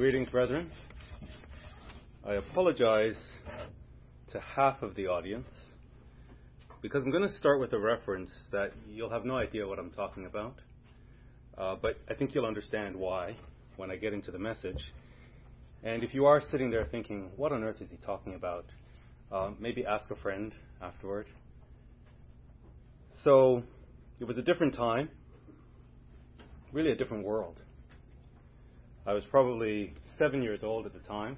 greetings, brethren. I apologize to half of the audience because I'm going to start with a reference that you'll have no idea what I'm talking about, uh, but I think you'll understand why when I get into the message. And if you are sitting there thinking, what on earth is he talking about? Uh, maybe ask a friend afterward. So, it was a different time, really a different world. I was probably seven years old at the time.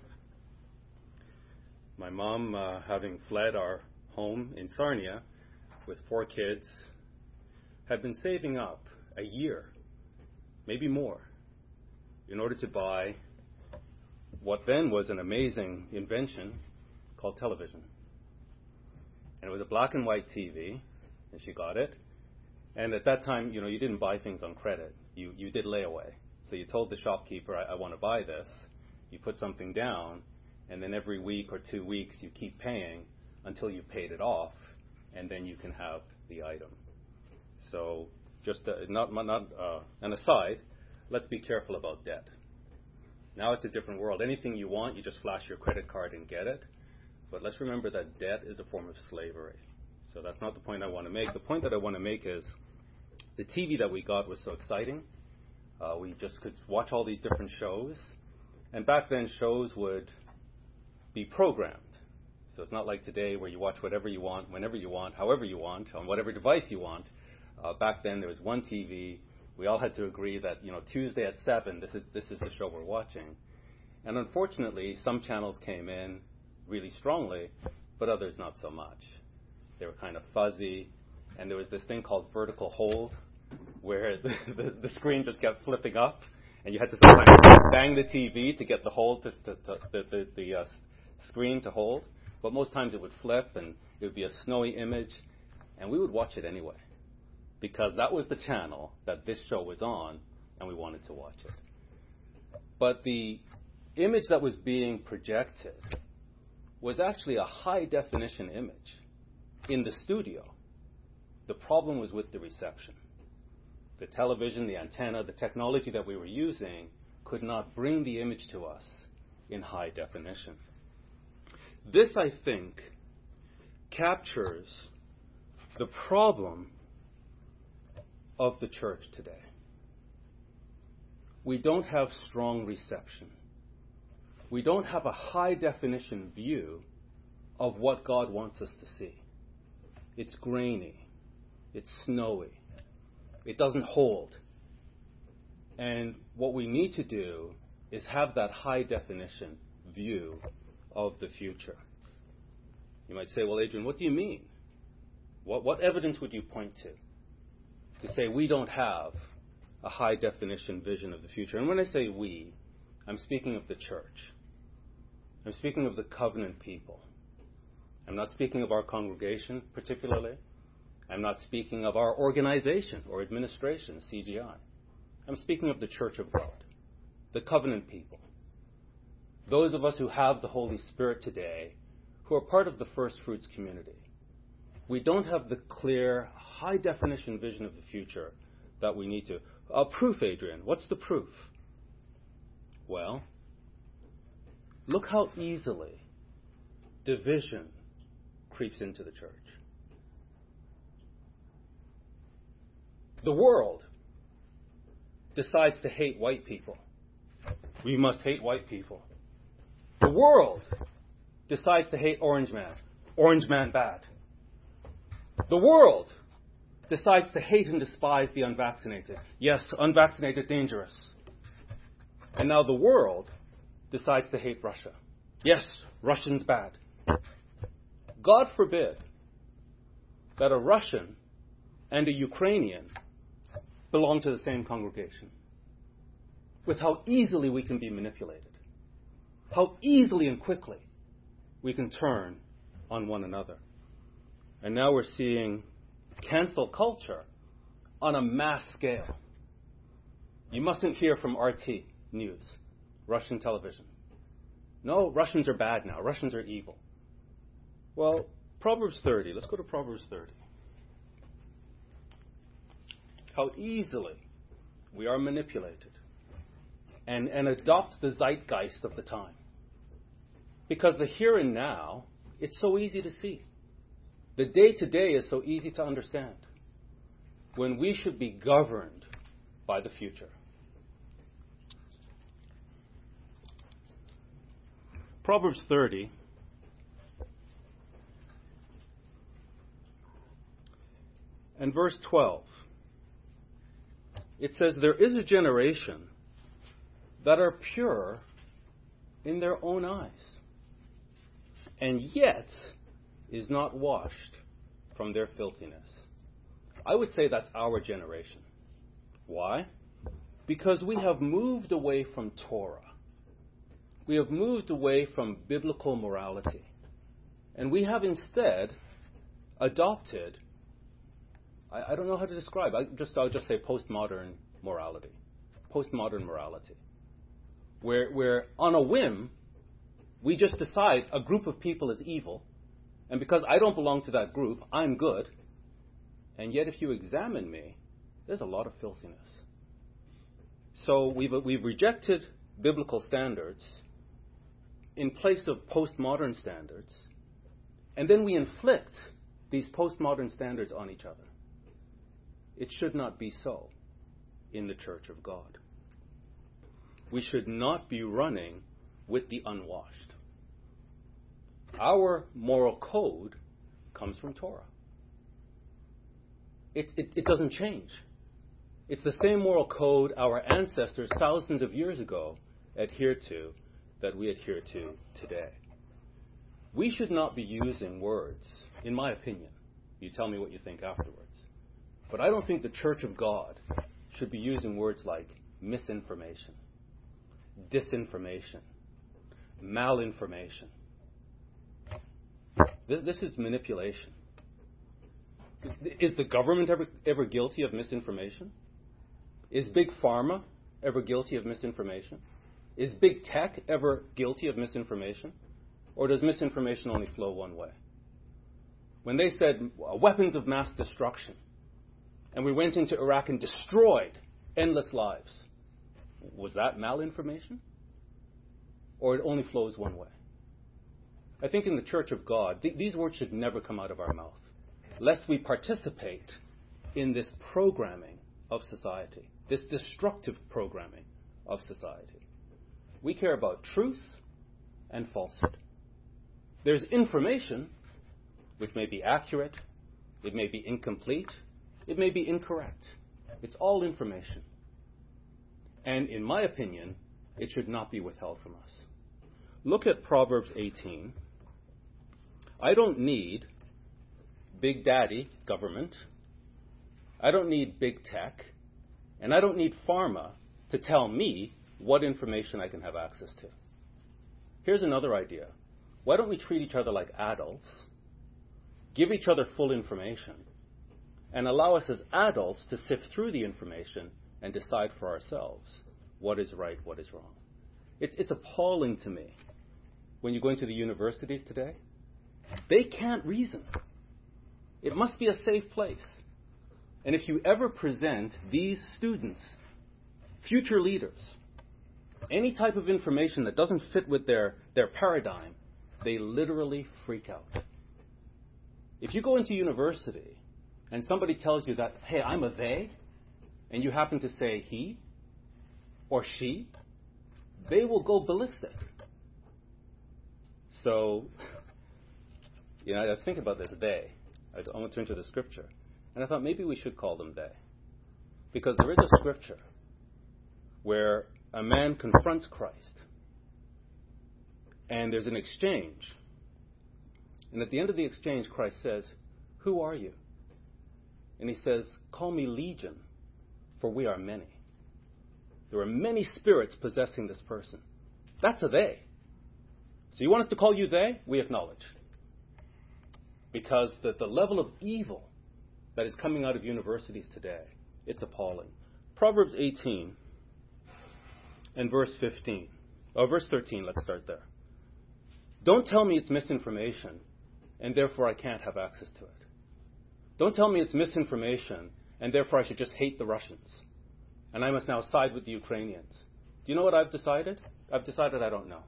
My mom, uh, having fled our home in Sarnia with four kids, had been saving up a year, maybe more, in order to buy what then was an amazing invention called television. And it was a black and white TV, and she got it. And at that time, you know, you didn't buy things on credit. You you did layaway. So you told the shopkeeper, I, I want to buy this. You put something down, and then every week or two weeks you keep paying until you paid it off, and then you can have the item. So just uh, not not uh, an aside, let's be careful about debt. Now it's a different world. Anything you want, you just flash your credit card and get it. But let's remember that debt is a form of slavery. So that's not the point I want to make. The point that I want to make is the TV that we got was so exciting uh, we just could watch all these different shows. And back then, shows would be programmed. So it's not like today where you watch whatever you want, whenever you want, however you want, on whatever device you want. Uh, back then, there was one TV. We all had to agree that you know Tuesday at seven, this is this is the show we're watching. And unfortunately, some channels came in really strongly, but others not so much. They were kind of fuzzy, and there was this thing called vertical hold, where the, the, the screen just kept flipping up, and you had to sometimes bang the TV to get the hold to, to, to the, the, the uh, screen to hold. But most times it would flip, and it would be a snowy image, and we would watch it anyway because that was the channel that this show was on, and we wanted to watch it. But the image that was being projected was actually a high definition image in the studio. The problem was with the reception the television, the antenna, the technology that we were using could not bring the image to us in high definition. This, I think, captures the problem of the church today. We don't have strong reception. We don't have a high definition view of what God wants us to see. It's grainy. It's snowy. It doesn't hold. And what we need to do is have that high definition view of the future. You might say, well, Adrian, what do you mean? What, what evidence would you point to to say we don't have a high definition vision of the future? And when I say we, I'm speaking of the church. I'm speaking of the covenant people. I'm not speaking of our congregation particularly. I'm not speaking of our organization or administration, CGI. I'm speaking of the Church of God, the covenant people. Those of us who have the Holy Spirit today, who are part of the first fruits community. We don't have the clear, high definition vision of the future that we need to. Proof, Adrian. What's the proof? Well, look how easily division creeps into the church. The world decides to hate white people. We must hate white people. The world decides to hate Orange Man. Orange Man bad. The world decides to hate and despise the unvaccinated. Yes, unvaccinated dangerous. And now the world decides to hate Russia. Yes, Russians bad. God forbid that a Russian and a Ukrainian belong to the same congregation. With how easily we can be manipulated, how easily and quickly we can turn on one another. And now we're seeing cancel culture on a mass scale. You mustn't hear from RT News, Russian television. No, Russians are bad now. Russians are evil. Well, Proverbs 30. Let's go to Proverbs 30 how easily we are manipulated. and, and adopt the zeitgeist of the time. Because the here and now, it's so easy to see. The day to day is so easy to understand. When we should be governed by the future. Proverbs 30 and verse 12. It says, There is a generation that are pure in their own eyes, and yet is not washed from their filthiness. I would say that's our generation. Why? Because we have moved away from Torah. We have moved away from biblical morality. And we have instead adopted, I, I don't know how to describe, I just, I'll just say postmodern morality. Postmodern morality. Where, where on a whim, we just decide a group of people is evil, and because I don't belong to that group, I'm good. And yet, if you examine me, there's a lot of filthiness. So we've, we've rejected biblical standards in place of postmodern standards, and then we inflict these postmodern standards on each other. It should not be so in the church of God. We should not be running with the unwashed. Our moral code comes from Torah. It, it, it doesn't change. It's the same moral code our ancestors thousands of years ago adhered to that we adhere to today. We should not be using words, in my opinion. You tell me what you think afterwards. But I don't think the Church of God should be using words like misinformation, disinformation, malinformation. This, is manipulation. Is the government ever, ever guilty of misinformation? Is Big Pharma ever guilty of misinformation? Is Big Tech ever guilty of misinformation? Or does misinformation only flow one way? When they said weapons of mass destruction, and we went into Iraq and destroyed endless lives, was that malinformation? Or it only flows one way? I think in the Church of God, th- these words should never come out of our mouth, lest we participate in this programming of society this destructive programming of society. We care about truth and falsehood. There's information which may be accurate, it may be incomplete, it may be incorrect. It's all information. And in my opinion, it should not be withheld from us. Look at Proverbs 18. I don't need big daddy government. I don't need big tech. And I don't need pharma to tell me what information I can have access to. Here's another idea. Why don't we treat each other like adults, give each other full information, and allow us as adults to sift through the information and decide for ourselves what is right, what is wrong? It's, it's appalling to me when you go into the universities today. They can't reason. It must be a safe place. And if you ever present these students, future leaders, any type of information that doesn't fit with their, their paradigm, they literally freak out. If you go into university and somebody tells you that, hey, I'm a they, and you happen to say he or she, they will go ballistic. So, you know, I was thinking about this they. I want to turn to the scripture. And I thought maybe we should call them they. Because there is a scripture where a man confronts Christ and there's an exchange. And at the end of the exchange, Christ says, Who are you? And he says, Call me Legion, for we are many. There are many spirits possessing this person. That's a they. So you want us to call you they? We acknowledge. Because the, the level of evil that is coming out of universities today. It's appalling. Proverbs 18 and verse 15. Oh, verse 13, let's start there. Don't tell me it's misinformation and therefore I can't have access to it. Don't tell me it's misinformation and therefore I should just hate the Russians and I must now side with the Ukrainians. Do you know what I've decided? I've decided I don't know.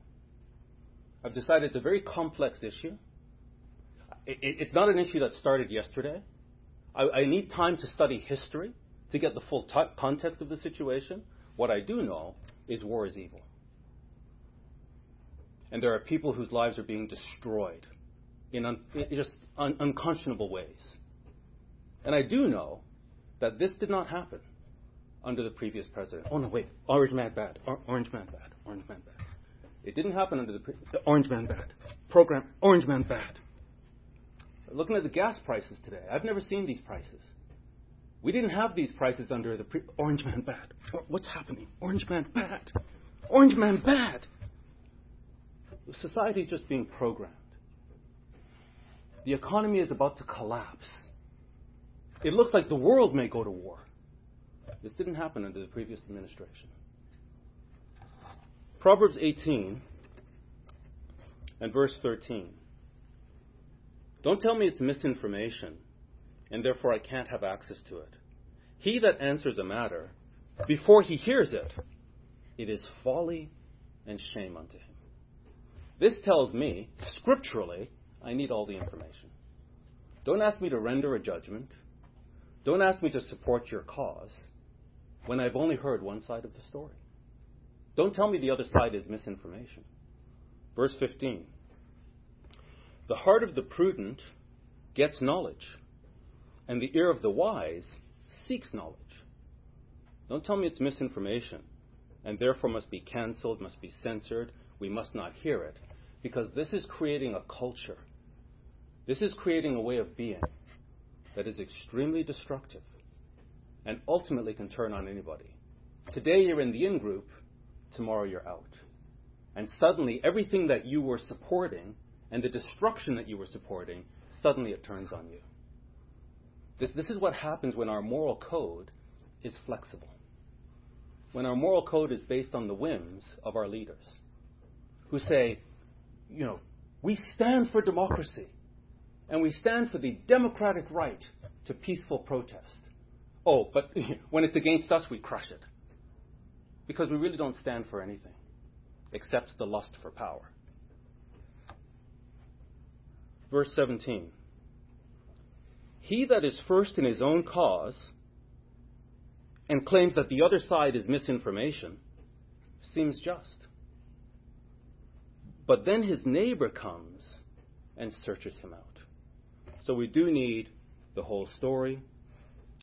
I've decided it's a very complex issue. It, it, it's not an issue that started yesterday. I, need time to study history to get the full context of the situation. What I do know is war is evil. And there are people whose lives are being destroyed in, just un- unconscionable ways. And I do know that this did not happen under the previous president. Oh no, wait, Orange Man bad, or- Orange Man bad, Orange Man bad. It didn't happen under the, pre- the Orange Man bad program. Orange Man bad. Looking at the gas prices today, I've never seen these prices. We didn't have these prices under the pre- Orange Man bad. What's happening? Orange Man bad. Orange Man bad. Society is just being programmed. The economy is about to collapse. It looks like the world may go to war. This didn't happen under the previous administration. Proverbs 18 and verse 13. Don't tell me it's misinformation, and therefore I can't have access to it. He that answers a matter, before he hears it, it is folly and shame unto him. This tells me, scripturally, I need all the information. Don't ask me to render a judgment. Don't ask me to support your cause when I've only heard one side of the story. Don't tell me the other side is misinformation. Verse 15 The heart of the prudent gets knowledge, and the ear of the wise seeks knowledge. Don't tell me it's misinformation, and therefore must be cancelled, must be censored, we must not hear it, because this is creating a culture. This is creating a way of being that is extremely destructive and ultimately can turn on anybody. Today you're in the in group, tomorrow you're out. And suddenly everything that you were supporting and the destruction that you were supporting, suddenly it turns on you. This, this is what happens when our moral code is flexible. When our moral code is based on the whims of our leaders, who say, you know, we stand for democracy and we stand for the democratic right to peaceful protest. Oh, but when it's against us, we crush it. Because we really don't stand for anything except the lust for power. Verse 17 He that is first in his own cause and claims that the other side is misinformation seems just. But then his neighbor comes and searches him out. So we do need the whole story,